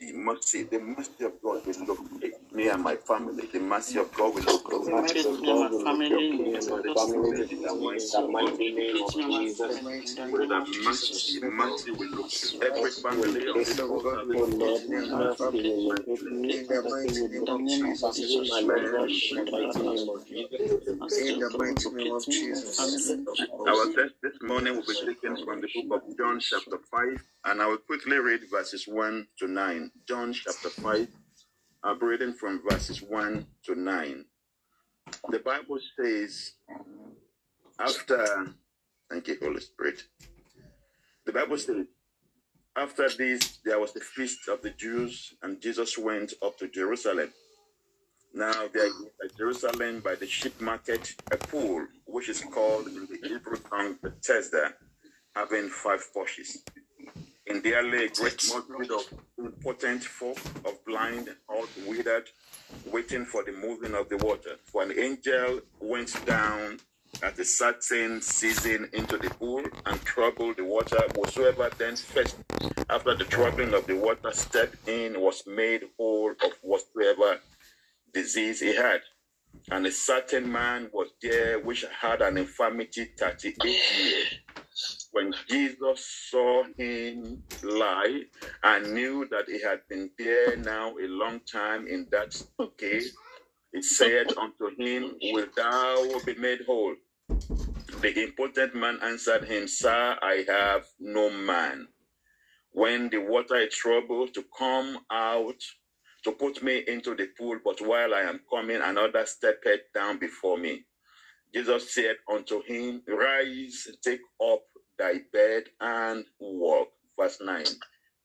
mercy, mercy, the mercy of God will locate me and my family. The mercy of God will locate The mercy of God will locate me and my family. in the the mighty name of Jesus. With that mercy, mercy will every family on this Oh altar. Lord, mercy will locate me. In the mighty name of Jesus. My loved ones, in the mighty name of Jesus. In the mighty name of Jesus. Our text this morning will be taken from the book of John, chapter 5, and I will quickly read verses 1 to 9. John, chapter 5, I'm reading from verses 1 to 9. The Bible says, after, thank you, Holy Spirit. The Bible says, after this, there was the feast of the Jews, and Jesus went up to Jerusalem. Now there is at Jerusalem by the sheep market a pool, which is called in the Hebrew tongue Bethesda, having five porches. In there lay a great multitude of impotent folk, of blind, out withered, waiting for the moving of the water. For an angel went down at a certain season into the pool and troubled the water. Whosoever then first, after the troubling of the water, stepped in was made whole of whatsoever disease he had. And a certain man was there which had an infirmity 38 years. When Jesus saw him lie and knew that he had been there now a long time in that case, he said unto him, Wilt thou be made whole? The impotent man answered him, Sir, I have no man. When the water is troubled to come out to put me into the pool, but while I am coming, another stepped down before me. Jesus said unto him, Rise, take up thy bed and walk. Verse 9.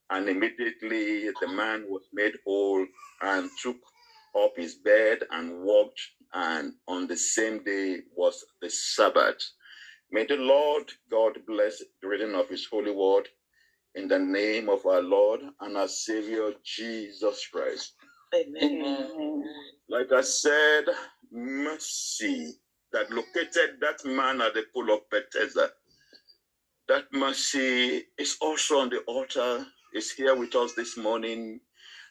And immediately the man was made whole and took up his bed and walked, and on the same day was the Sabbath. May the Lord God bless the reading of his holy word in the name of our Lord and our Savior Jesus Christ. Amen. Like I said, mercy that located that man at the pool of Bethesda. That mercy is also on the altar, is here with us this morning,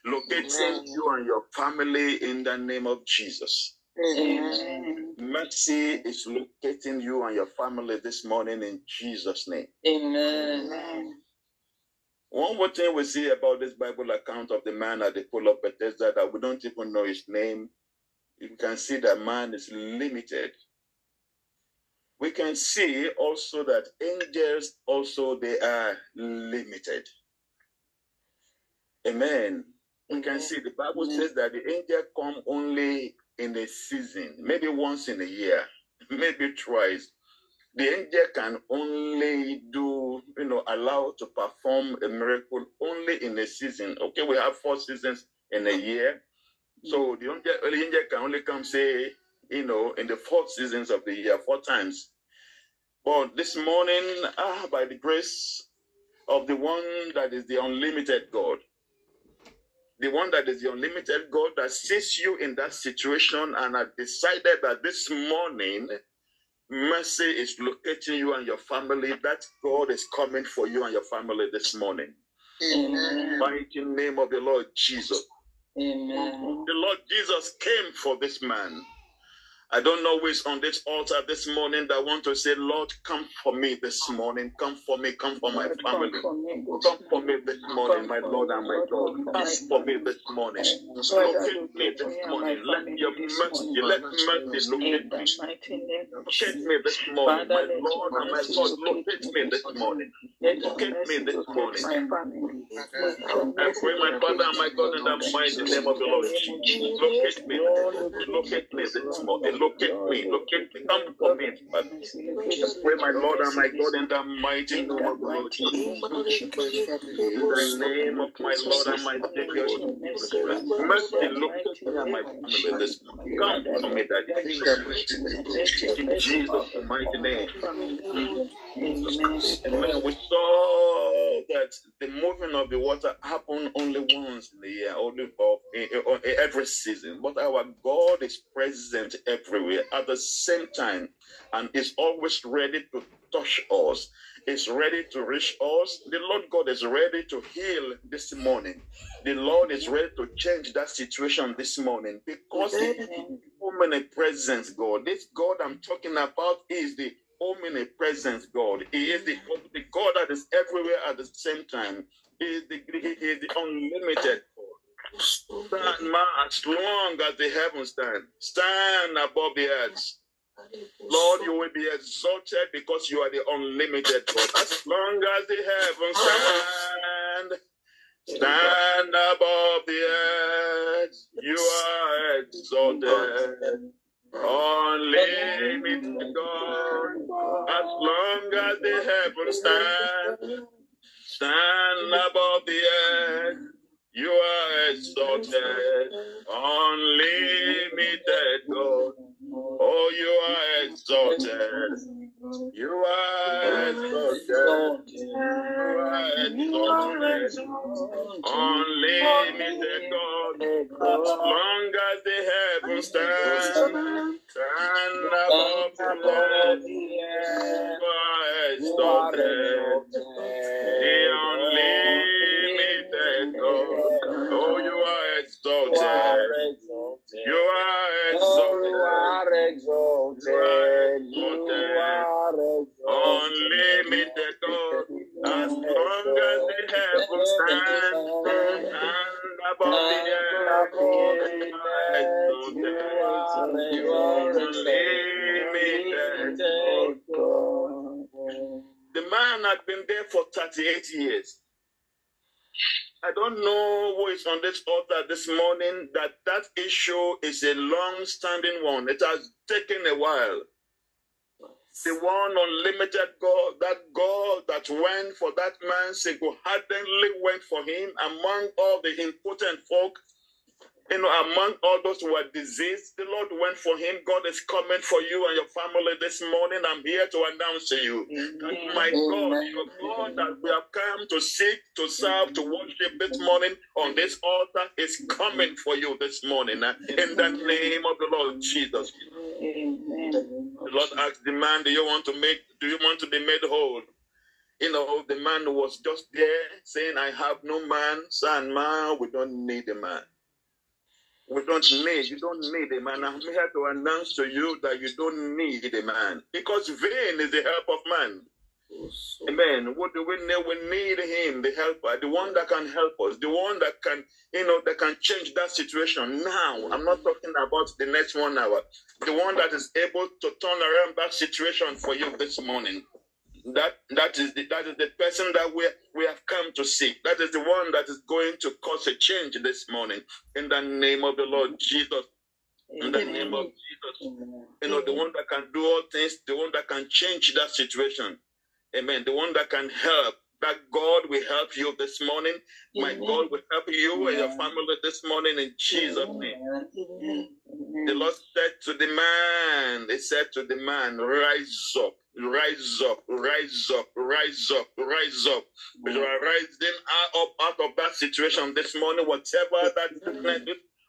locating Amen. you and your family in the name of Jesus. Amen. Mercy is locating you and your family this morning in Jesus' name. Amen. One more thing we see about this Bible account of the man at the pool of Bethesda that we don't even know his name. You can see that man is limited. We can see also that angels also they are limited. Amen. We can see the Bible says that the angel come only in a season, maybe once in a year, maybe twice. The angel can only do, you know, allow to perform a miracle only in a season. Okay, we have four seasons in a year. So the angel, the angel can only come, say, you know, in the four seasons of the year, four times. But this morning, ah, by the grace of the one that is the unlimited God, the one that is the unlimited God that sees you in that situation and has decided that this morning mercy is locating you and your family. That God is coming for you and your family this morning. Amen. Mighty name of the Lord Jesus. Amen. The Lord Jesus came for this man. I don't know who is on this altar this morning that want to say, Lord, come for me this morning. Come for me. Come for my family. come for me this Come for me morning. this morning, Come my Lord and my God. come for Come my for me this morning. Lord, Locate me locate this me and my morning. Let family your this mercy, morning. let mercy In locate me. mighty name of Locate Jesus. me this morning, my Lord and my mercy God. locate Locate me me this this morning. morning. Let Locate me mercy this morning. my. Let your I mercy pray, my Father and my my God, in the husband. mighty In name of the the Lord name of Jesus. Jesus. Locate me. Lord, locate me Locate me this this morning. Locate me. Locate me. me. Come for me, locate pray, my Lord and my God, in the mighty name of Lord Jesus. In the name of my Lord and my Savior Jesus. Christ. Mercy, me and my family this. Come for me, Daddy. In Jesus' mighty name. My family. Amen. We saw that the moving of the water happened only once in the year, only of in, in- in every season. But our God is present everywhere at the same time and is always ready to touch us is ready to reach us. The Lord God is ready to heal this morning. The Lord is ready to change that situation this morning because He is the omnipresence God. This God I'm talking about is the omnipresence God. He is the, the God that is everywhere at the same time. He is the, he is the unlimited God. Stand, man, as long as the heavens stand, stand above the earth. Lord, you will be exalted because you are the unlimited God. As long as the heavens stand, stand above the earth, you are exalted. Unlimited God, as long as the heavens stand, stand above the earth, you are exalted. Unlimited God. Oh, you are exalted. You are exalted. You are exalted. Unlimited God. Long as the heavens stand, stand above the earth. You are exalted. The unlimited God. Oh, you are exalted. You are exalted. Unlimited God. As long as the heavens stand, stand above the earth. You are exalted. You are unlimited God. The man had been there for 38 years. I don't know who is on this altar this morning that that issue is a long-standing one. It has taken a while. The one unlimited God, that God that went for that man single-handedly went for him among all the impotent folk you know, among all those who are diseased, the Lord went for him. God is coming for you and your family this morning. I'm here to announce to you that my God, your God that we have come to seek, to serve, to worship this morning on this altar is coming for you this morning. uh, In the name of the Lord Jesus. The Lord asked the man, Do you want to make do you want to be made whole? You know, the man who was just there saying, I have no man, son, man, we don't need a man. We don't need, you don't need a man. I'm here to announce to you that you don't need a man because vain is the help of man. Amen. What do we need? We need him, the helper, the one that can help us, the one that can, you know, that can change that situation now. I'm not talking about the next one hour. The one that is able to turn around that situation for you this morning. That that is the that is the person that we we have come to seek. That is the one that is going to cause a change this morning. In the name of the Lord Jesus. In the name of Jesus. You know, the one that can do all things, the one that can change that situation. Amen. The one that can help. That God will help you this morning. My God will help you and your family this morning in Jesus' name. The Lord said to the man, He said to the man, Rise up, rise up, rise up, rise up, rise up. You are rising up out of that situation this morning, whatever that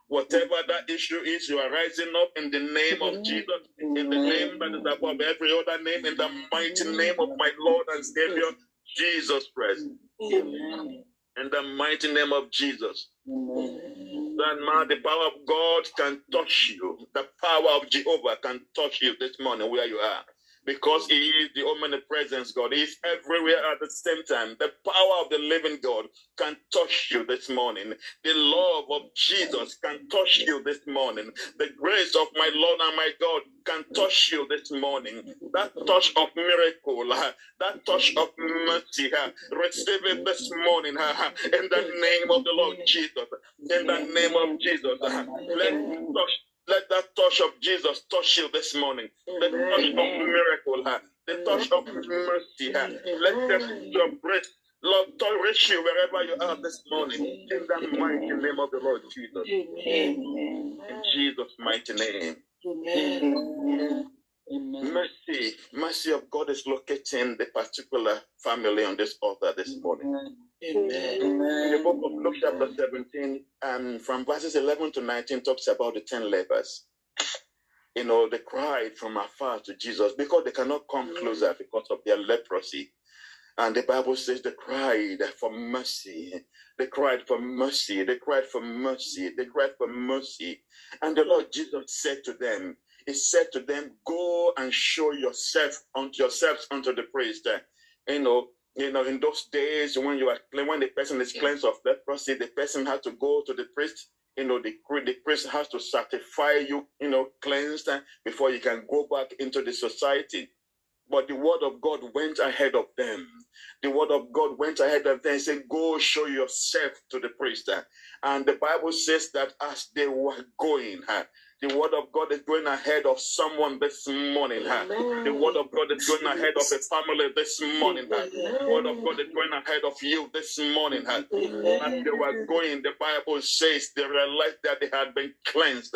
whatever that issue is, you are rising up in the name of Jesus, in the name that is above every other name, in the mighty name of my Lord and Savior, Jesus Christ. In the mighty name of Jesus. That man, the power of God can touch you. The power of Jehovah can touch you this morning where you are. Because he is the omnipresence God. He is everywhere at the same time. The power of the living God can touch you this morning. The love of Jesus can touch you this morning. The grace of my Lord and my God can touch you this morning. That touch of miracle, uh, that touch of mercy, uh, receive it this morning uh, in the name of the Lord Jesus. In the name of Jesus. Let touch let that touch of Jesus touch you this morning. The touch of miracle, uh, the touch of mercy. uh, Let the your breath, Lord, touch you wherever you are this morning. In the mighty name of the Lord Jesus. Amen. In Jesus' mighty name. Mercy, mercy of God is locating the particular family on this altar this morning. In the book of Luke, chapter 17, and from verses 11 to 19, talks about the 10 lepers. You know, they cried from afar to Jesus because they cannot come closer because of their leprosy. And the Bible says they cried for mercy. They cried for mercy. They cried for mercy. They cried for mercy. And the Lord Jesus said to them, He said to them, Go and show yourself unto yourselves unto the priest. You know, you know, in those days when you are when the person is cleansed of leprosy, the person had to go to the priest. You know, the, the priest has to certify you, you know, cleansed uh, before you can go back into the society. But the word of God went ahead of them. The word of God went ahead of them and said, Go show yourself to the priest. uh. And the Bible says that as they were going, the word of God is going ahead of someone this morning. huh? The word of God is going ahead of a family this morning. huh? The word of God is going ahead of you this morning. huh? As they were going, the Bible says they realized that they had been cleansed,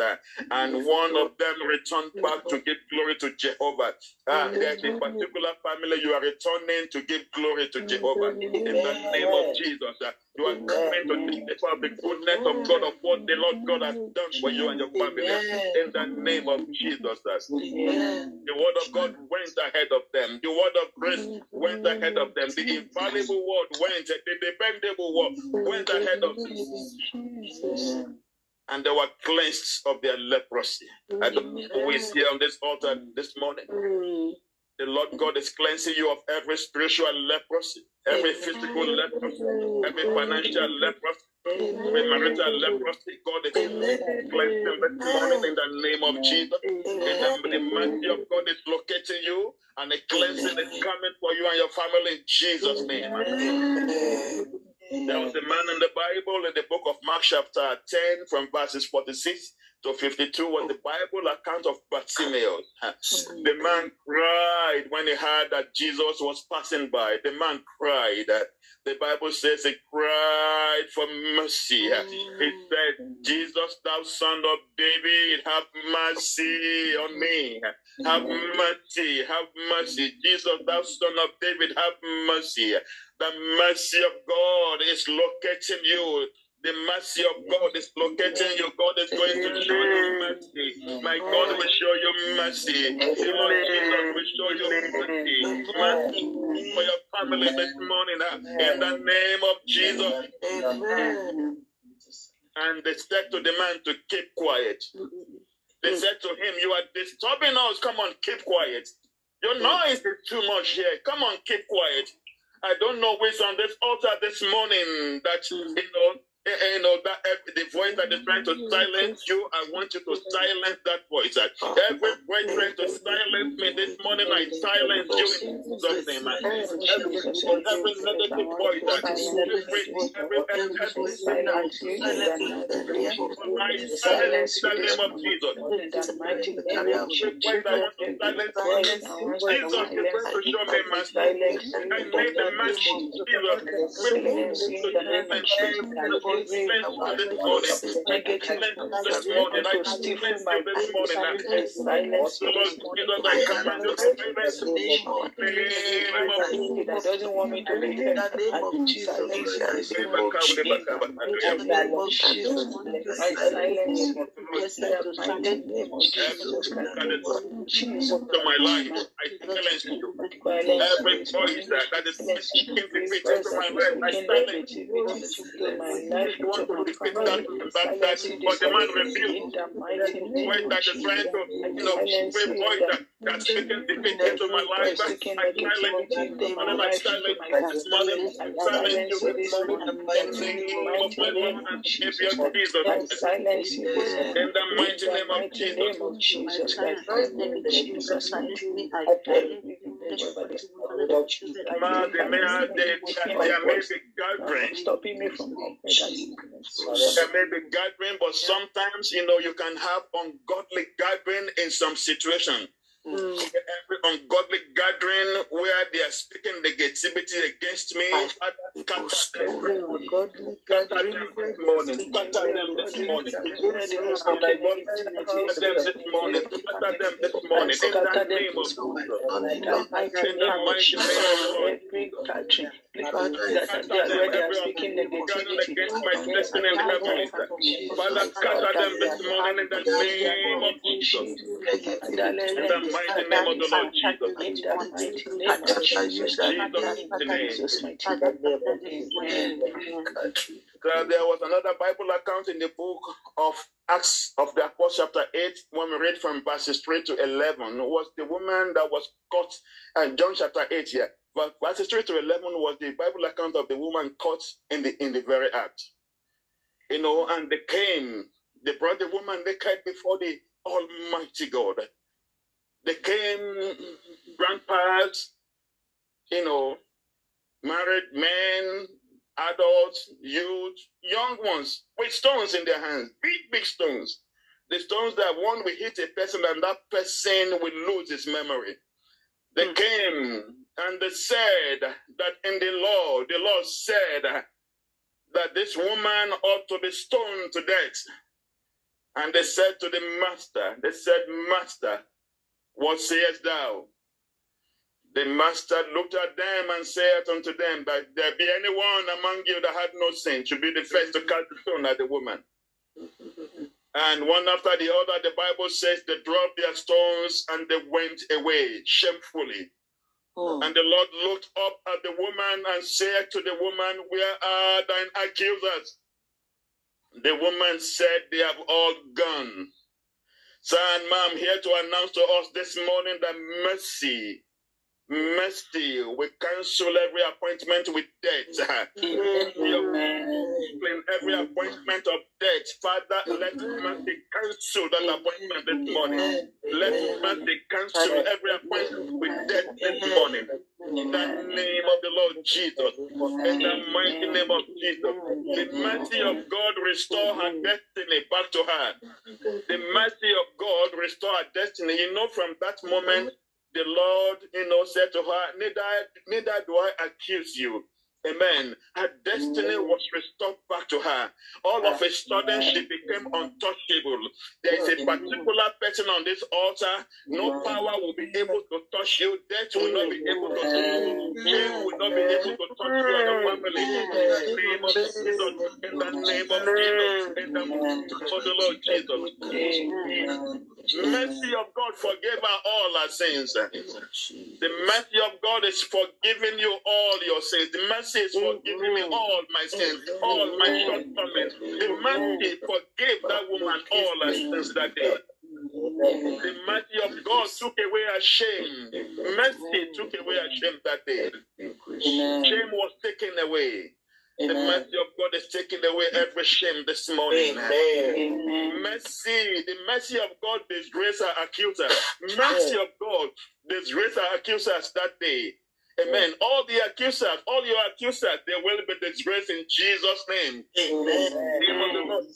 and one of them returned back to give glory to Jehovah. Uh, there's a particular family you are returning to give glory to Jehovah in the name of Jesus. You are coming to testify of the goodness of God, of what the Lord God has done for you and your family. In the name of Jesus. The word of God went ahead of them. The word of grace went ahead of them. The infallible word went, the dependable word went ahead of them. And they were cleansed of their leprosy. I don't know who is here on this altar this morning. The Lord God is cleansing you of every spiritual leprosy, every physical leprosy, every financial leprosy, every marital leprosy. God is cleansing this morning in the name of Jesus. In the, the mercy of God is locating you, and the cleansing is coming for you and your family in Jesus' name. There was a man in the Bible in the book of Mark, chapter 10, from verses 46 to 52, was the Bible account of Bartimaeus. Mm-hmm. The man cried when he heard that Jesus was passing by. The man cried. Uh, the Bible says he cried for mercy. Uh, he mm. said, Jesus, thou son of David, have mercy on me. Have mm-hmm. mercy, have mercy. Jesus, thou son of David, have mercy. The mercy of God is locating you. The mercy of God is locating you. God is going to show you mercy. My God will show you mercy. The Lord Jesus will show you mercy. Mercy for your family this morning. uh, In the name of Jesus. And they said to the man to keep quiet. They said to him, You are disturbing us. Come on, keep quiet. Your noise is too much here. Come on, keep quiet. I don't know which on this altar this morning that you know, you know that the voice that is trying to silence you. I want you to silence that voice. Uh, Every voice trying to silence me this morning, I silence you in uh, Every, every negative voice, uh, every every every I silence the name of Jesus. Every voice I want to silence, Jesus is going to show me mercy. I made the mercy Jesus. We move to Jesus and Jesus this morning. This morning, I silence you this morning. Silence The Lord Jesus, I command you to silence me. In the name of Jesus. doesn't want me to be In the name of Jesus, silence in the name of Jesus, in the name I silence you. yes, in the name of Jesus, in the name of Jesus, To my life, I silence you. Every voice that, that is speaking defeated to my life, I silence you. You want to repeat that, that, that, but the man refused. Voice that is trying to, you know, every voice that, that's speaking defeat into my life, I silence you. And I silence you this morning. Silence you this morning. In the name of my Lord and Savior Jesus. silence you. In the mighty name of Jesus. name of Jesus Christ. Jesus, I me, I Ma, there may, there, there may be gatherings Stopping me from There may be gathering, but sometimes you know you can have ungodly gathering in some situation. Every ungodly gathering where they are speaking negativity against me, Father, scatter them. Scatter them this morning. Scatter them this morning. Scatter them this morning. Scatter them this morning. In the name of Jesus. In the mighty name of the Lord. Every gathering Father, that they are speaking negativity. against my destiny and heavenly Father, scatter them this morning in the name of Jesus. In the mighty name of the Lord Jesus. In the mighty name of Jesus. Jesus' mighty name. Uh, there was another Bible account in the book of Acts of the Apostle, chapter 8, when we read from verses 3 to 11, was the woman that was caught, and John chapter 8 here. But verses 3 to 11 was the Bible account of the woman caught in the in the very act. You know, and they came, they brought the woman naked before the Almighty God. They came, grandpas, you know, married men, adults, youth, young ones with stones in their hands, big, big stones. The stones that one will hit a person and that person will lose his memory. They mm. came and they said that in the law, the law said that this woman ought to be stoned to death. And they said to the master, they said, Master, what sayest thou? The master looked at them and said unto them, That there be anyone among you that had no sin should be the first to cast stone at the woman. And one after the other, the Bible says they dropped their stones and they went away shamefully. Oh. And the Lord looked up at the woman and said to the woman, Where are thine accusers? The woman said, They have all gone. Son, ma'am, here to announce to us this morning that mercy mercy. We cancel every appointment with death. In every appointment of death. Father, let mercy cancel that appointment this morning. Let mercy cancel every appointment with death this morning. In the name of the Lord Jesus. In the mighty name of Jesus. The mercy of God restore her destiny back to her. The mercy of God restore her destiny. You know, from that moment, the Lord, you know, said to her, neither, neither do I accuse you. Amen. Her destiny was restored back to her. All of a sudden, she became untouchable. There is a particular person on this altar. No power will be able to touch you. Death will not be able to touch you. Shame will not be able to touch you and your family. In the name of Jesus. In the name of Jesus. In the name of the Lord Jesus. Mercy of God forgive her all her sins. The mercy of God is forgiving you all your sins. The mercy is forgiving me all my sins, all my shortcomings. The mercy forgave that woman all her sins that day. The mercy of God took away her shame. Mercy took away her shame that day. Shame was taken away. The mercy of God is taking away every shame this morning. Amen. Mercy, the mercy of God disgrace our accusers. Mercy of God disgrace our accusers that day. Amen. All the accusers, all your accusers, they will be disgraced in Jesus' name. Amen. Because it was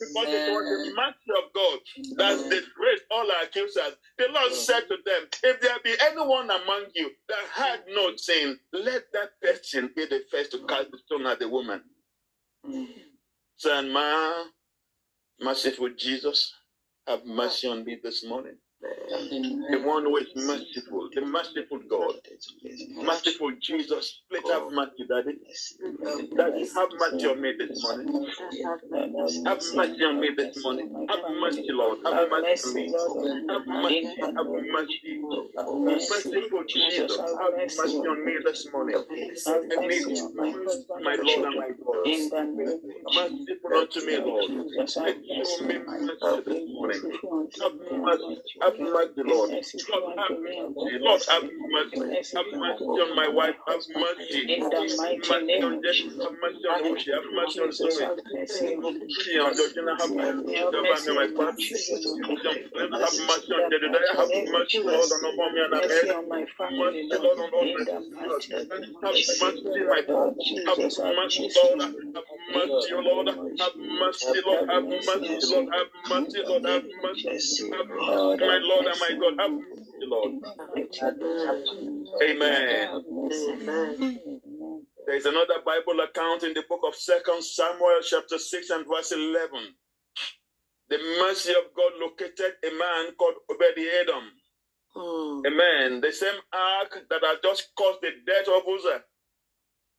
the mercy of God that disgraced all our accusers. The Lord said to them, If there be anyone among you that had no sin, let that person be the first to cast the stone at the woman. Son, ma, merciful Jesus, have mercy on me this morning. The one who is merciful, the merciful God, merciful Jesus, please have mercy, Daddy. Daddy, have mercy on me this morning. Have mercy on me this morning. Have mercy, Lord. Have mercy on me. Have mercy, have mercy. Merciful Jesus, have mercy on me this morning. I need my Lord and my God. Merciful unto me, Lord. Show me mercy this morning. Have mercy. Have mercy, Lord. Lord, have mercy. Lord, have mercy. Have mercy on my wife. Have mercy. In the mighty name of Jesus. Have mercy on Ushi. Have mercy on Zoe. See on Georgina. Have mercy on my family. Have mercy on Jedediah. Have mercy, Lord, on Omomi and Ahmed. Have mercy, Lord, on all my sisters. Have mercy, my God. Have mercy, Lord. Have mercy, Lord. Have mercy, Lord. Have mercy, Lord. Have mercy, Lord. Have mercy. Have mercy, my Lord and my God. Have mercy, Lord. Amen. There is another Bible account in the book of Second Samuel, chapter 6 and verse 11. The mercy of God located a man called Obed Edom. Mm. Amen. The same ark that had just caused the death of Uzzah.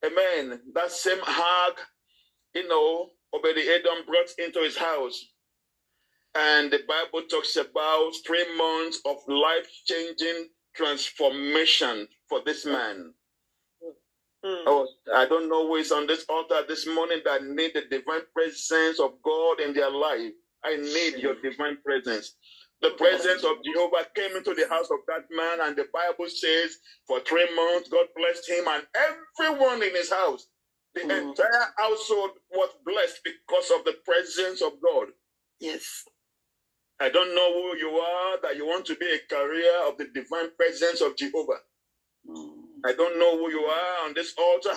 Amen. That same ark, you know, Obed Edom brought into his house. And the Bible talks about three months of life changing transformation for this man. Mm. Oh, I don't know who is on this altar this morning that need the divine presence of God in their life. I need your divine presence. The presence of Jehovah came into the house of that man, and the Bible says for three months God blessed him and everyone in his house. The Mm. entire household was blessed because of the presence of God. Yes. I don't know who you are that you want to be a carrier of the divine presence of Jehovah. Mm. I don't know who you are on this altar.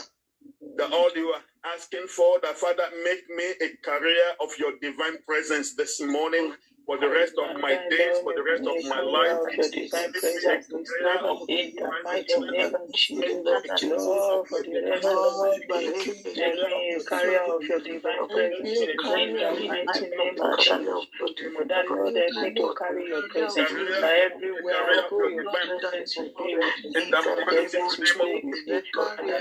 That all you are asking for, that Father, make me a carrier of your divine presence this morning for the rest of my days, for the rest of my life. For the divine presence in the name of Jesus, Lord, the of my days, make me a carrier of your divine presence, in the mighty name of Jesus. That, Lord, help me to carry your presence. Everywhere I go, your presence will be with me. In the Your presence will be with me.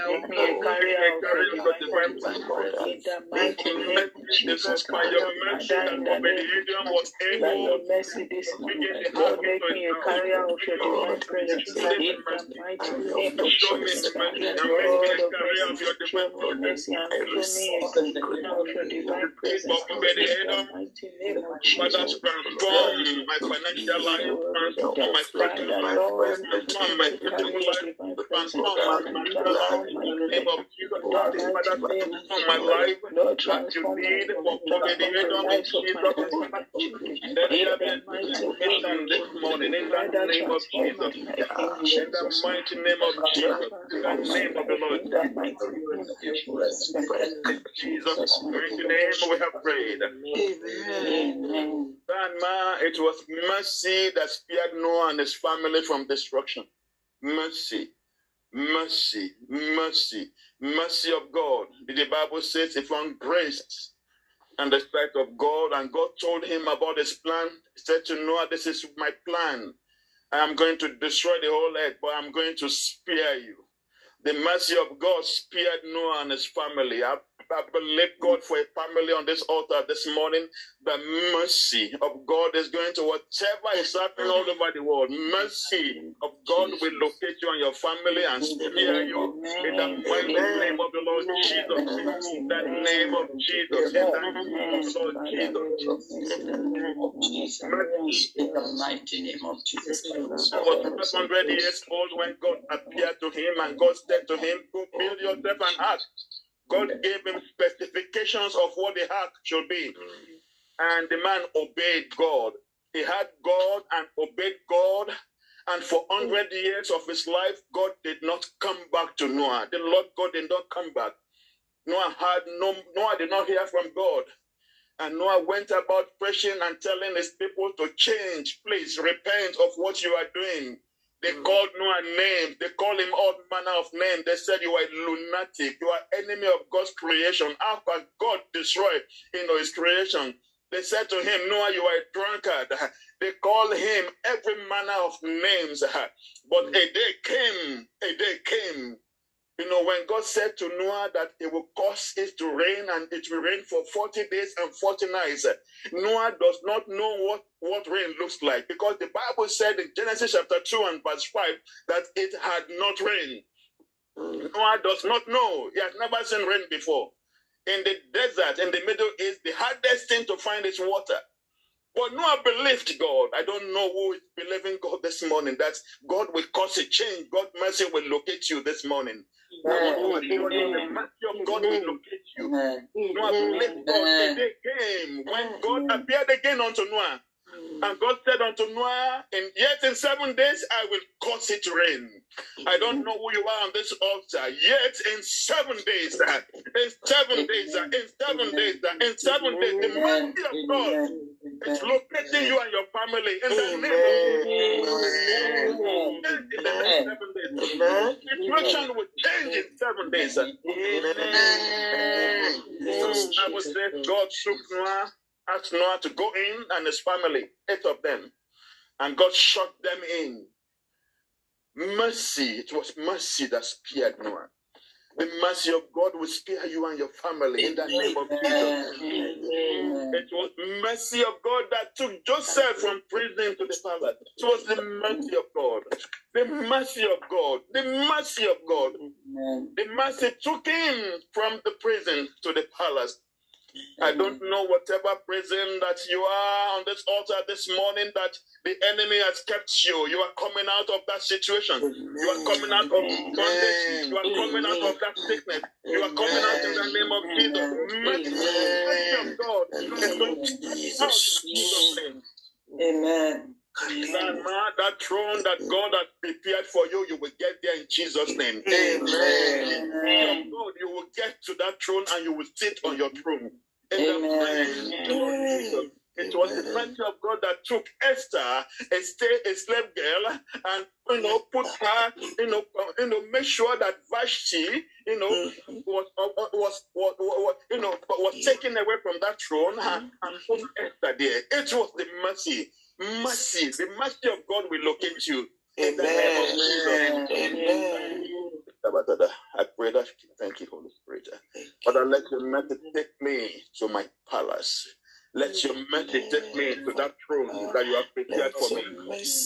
Make me a carrier of your divine presence. In the mighty name of This Jesus was by your mercy that in the of was by your mercy this morning, Lord, make me a carrier of your divine presence. In the mighty name of show me Jesus, mercy and make me Lord of mercy, your show divine me mercy and show me a carrier of your divine presence. In the mighty name of Father, Jesus. transform my financial life, transform my spiritual life, transform make my me to physical your life, divine presence. transform my marital life in the name of Jesus. Father, transform my life. Lord, What you transform my for Obed Edom in lives of my Jesus' Let there be the a mighty name this morning in the name of Jesus. in the mighty name. of Jesus. In the name of the Lord. in Jesus. Mighty name we have prayed. Amen. Grandma, it was mercy that spared Noah and his family from destruction. Mercy, mercy, mercy, mercy of God. The Bible says he found grace and the sight of God, and God told him about his plan. He said to Noah, This is my plan. I am going to destroy the whole earth, but I'm going to spare you. The mercy of God spared Noah and his family. I, I believe God for a family on this altar this morning. The mercy of God is going to whatever is happening all over the world. Mercy of God will locate you and your family and spare you in the mighty name of the Lord Jesus. In the name of Jesus. In the name of Jesus. In the Lord Jesus. Mercy. In the mighty name of Jesus He was 500 years old when God appeared to him and God said to him, Go build yourself an ark. God gave him specifications of what the ark should be. And the man obeyed God. He had God and obeyed God. And for 100 years of his life, God did not come back to Noah. The Lord God did not come back. Noah had no Noah did not hear from God. And Noah went about preaching and telling his people to change. Please repent of what you are doing. They mm. called Noah names. They called him all manner of names. They said you are a lunatic. You are enemy of God's creation. How can God destroy you know, his creation? They said to him, Noah, you are a drunkard. They called him every manner of names. But mm. a day came, a day came you know, when God said to Noah that it will cause it to rain and it will rain for 40 days and 40 nights, Noah does not know what, what rain looks like because the Bible said in Genesis chapter 2 and verse 5 that it had not rained. Noah does not know. He has never seen rain before. In the desert, in the Middle East, the hardest thing to find is water. But Noah believed God. I don't know who is believing God this morning. That God will cause a change. God's mercy will locate you this morning. God will locate you. Noah believed God. The day came when God appeared again unto Noah. And God said unto Noah, and yet in seven days I will cause it to rain. I don't know who you are on this altar. Yet in seven days, uh, in seven days, uh, in seven days, uh, in seven days, the mercy of God is locating you and your family in the name of Jesus. Next seven days, situation will change in seven days. I would say God took Noah, asked Noah to go in and his family, eight of them, and God shut them in. Mercy, it was mercy that spared Noah. The mercy of God will spare you and your family in the name of Jesus. It was mercy of God that took Joseph from prison to the palace. It was the mercy of God. The mercy of God. The mercy of God. The mercy took him from the prison to the palace. I don't know whatever prison that you are on this altar this morning that the enemy has kept you. You are coming out of that situation. You are coming out of bondage. You are coming out of that sickness. You are coming out in the name of Jesus. Mercy, of God. is going to come out Jesus' Amen. That, man, that throne that God has prepared for you, you will get there in Jesus' name. Amen. Amen. God, you will get to that throne and you will sit on your throne. In Amen. the name of Jesus. It was the mercy of God that took Esther, a, stay, a slave girl, and you know put her, you know, you know, make sure that Vashti, you know, was, uh, uh, was, was, was you know, was taken away from that throne and, and put Esther there. It was the mercy, mercy, the mercy of God will locate you. In the name of Jesus. Amen. I pray that thank you, Holy Spirit. Father, let your mercy take me to my palace. Let your mercy take me to that throne that you have prepared for me.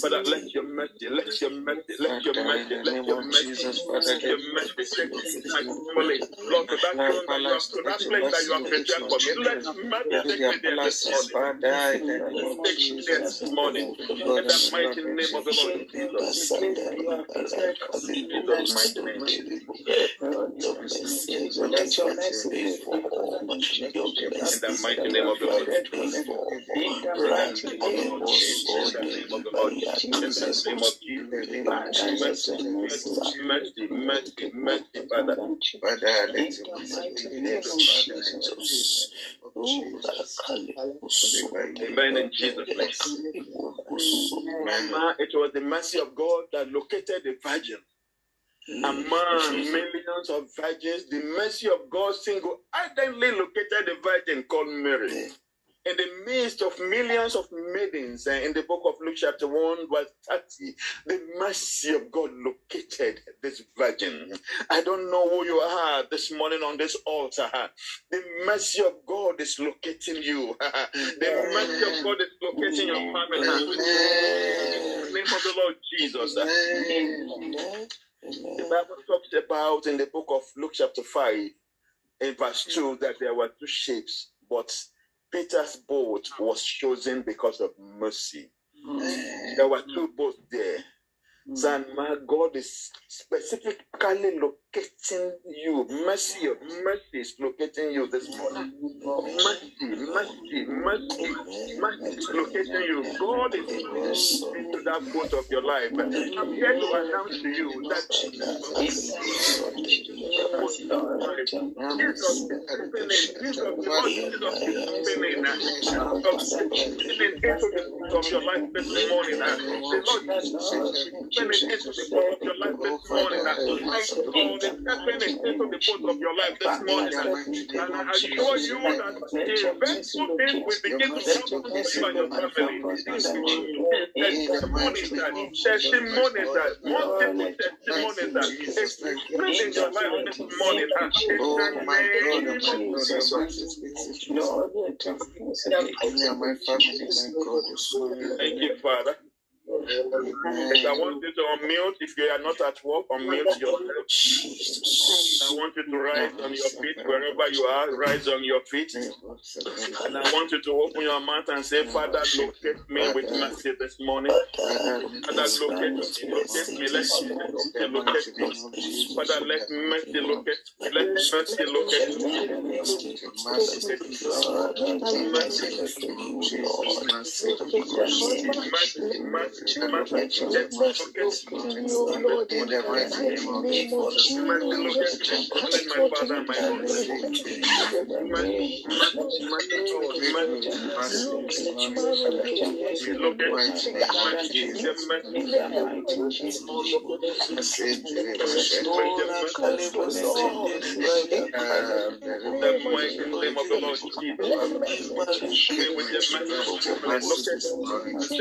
Father, let your mercy, let your mercy, let your mercy, let your mercy, let your mercy take me family. Lord, to that throne that you have, to that place that you have prepared for me. Let mercy take me there this morning. Take me there this morning. In the mighty name of the Lord Jesus. In the mighty name of the Lord. Let. Amen in Jesus' name. It was the mercy of God that located the virgin. Among millions of virgins, the mercy of God single-handedly located the virgin called Mary. In the midst of millions of maidens, uh, in the book of Luke, chapter 1, verse 30, the mercy of God located this virgin. I don't know who you are this morning on this altar. The mercy of God is locating you. the mercy of God is locating your family. In the name of the Lord Jesus. The Bible talks about in the book of Luke, chapter 5, in verse 2, that there were two ships, but Peter's boat was chosen because of mercy. Mm. There were mm. two boats there. Mm. And my God is specifically locating you. Mercy, mercy is locating you this morning. Mercy, mercy, mercy, mercy is locating you. God is into that boat of your life. I'm here to announce to you that of your life this morning. The Lord into the your life this morning. God is into the of your life this morning. And I assure you that the things begin to Oh the oh oh my God, name my of God, Jesus. Lord, me and my family, my God, is Thank you, Father. I want you to unmute. If you are not at work, unmute yourself. I want you to rise on your feet wherever you are. Rise on your feet. And I want you to open your mouth and say, Father, locate me with mercy this morning. Father, locate me. Locate me. Let mercy locate me. Father, let mercy locate me. Let mercy locate me. Mercy, mercy, mercy, me.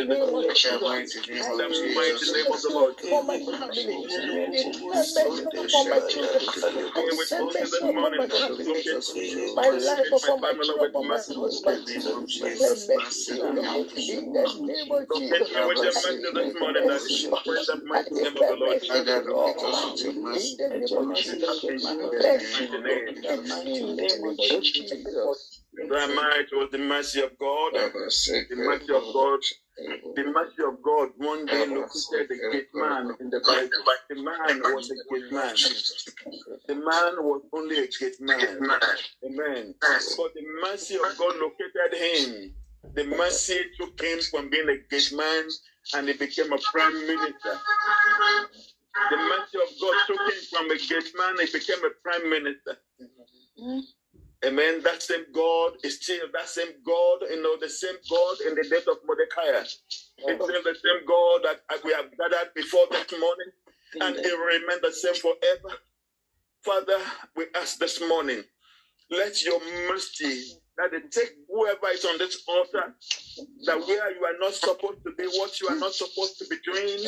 In the Mercy. The mercy. In mighty name of the Lord Jesus. Pray with the mercy. mercy this morning. In the mighty name of the Lord. For my family. My life for my children, my husband. Let mercy, in the name of Jesus. With the mercy that is the name of the Lord. In the name Jesus. Jeremiah, it was the mercy of God. The mercy of God. The mercy of God one day located the great man in the Bible. But the man was a great man. The man was only a great man. Amen. But the mercy of God located him. The mercy took him from being a great man and he became a prime minister. The mercy of God took him from a great man, he became a prime minister. Mm-hmm. Amen. That same God is still that same God, you know, the same God in the death of Mordecai. It's oh. still the same God that we have gathered before this morning, and it will remain the same forever. Father, we ask this morning, let your mercy that they take whoever is on this altar, that where you are not supposed to be, what you are not supposed to be doing,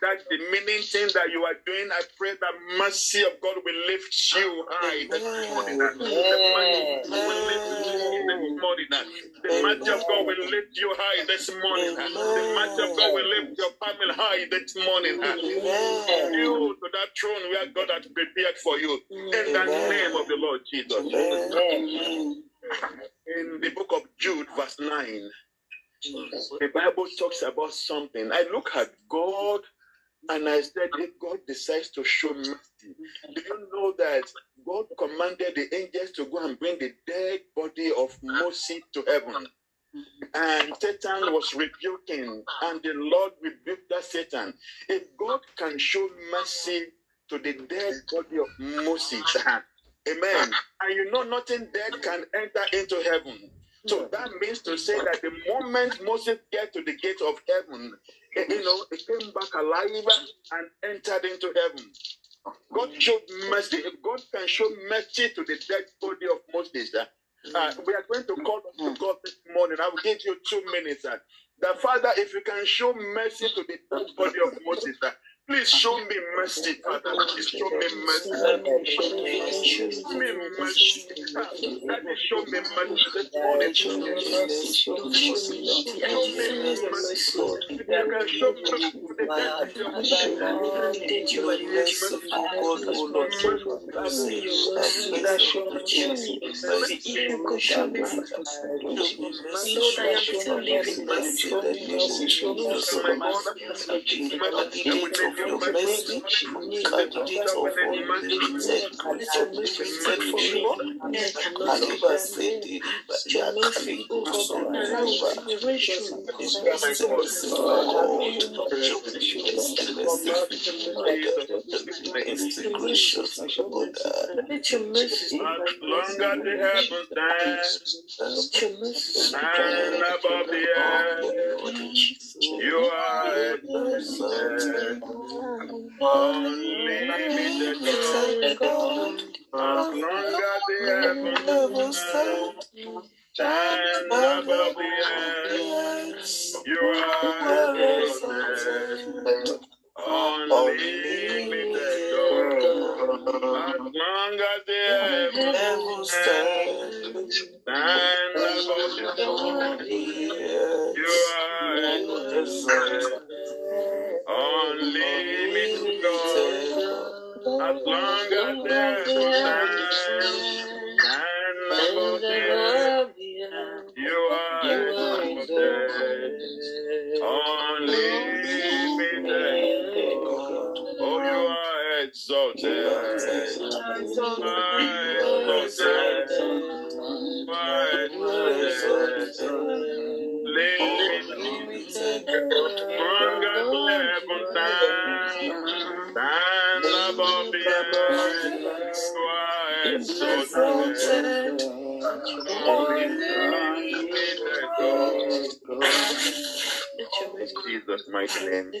that demeaning thing that you are doing, I pray that mercy of God will lift you high this morning. The mercy will lift you this morning. The mercy of God will lift you high this morning. The mercy of God will lift your family high this morning. You to that throne where God has prepared for you. In the name of the Lord Jesus. In the book of Jude, verse 9, the Bible talks about something. I look at God and I said, if God decides to show mercy, do you know that God commanded the angels to go and bring the dead body of Moses to heaven? And Satan was rebuking, and the Lord rebuked that Satan. If God can show mercy to the dead body of Moses, Amen. And you know, nothing dead can enter into heaven. So that means to say that the moment Moses get to the gate of heaven, you know, he came back alive and entered into heaven. God showed mercy. God can show mercy to the dead body of Moses. Uh, we are going to call to God this morning. I will give you two minutes. Uh, the Father, if you can show mercy to the dead body of Moses, uh, Please show me mercy, Father. Please show me mercy. Show me mercy. Daddy, show me mercy this morning. Show me mercy. Show me mercy. If you can show me mercy Did you mercy of God, O Lord? Show me mercy. If you could show me mercy. Lord, I am still living mercy. Show me mercy your mercy, candidate of all limited, limited for me. Aluba said, Jakali Kuso, Aluba, is mercy, God, mercy, gracious, God, let your mercy Longer the heavens dance, and above the earth, you are unlimited God. As long as the heavens stand above the earth, you are exalted. Unlimited God. As long as the heavens stand above the earth, exalted. Unlimited God. In Jesus' mighty name.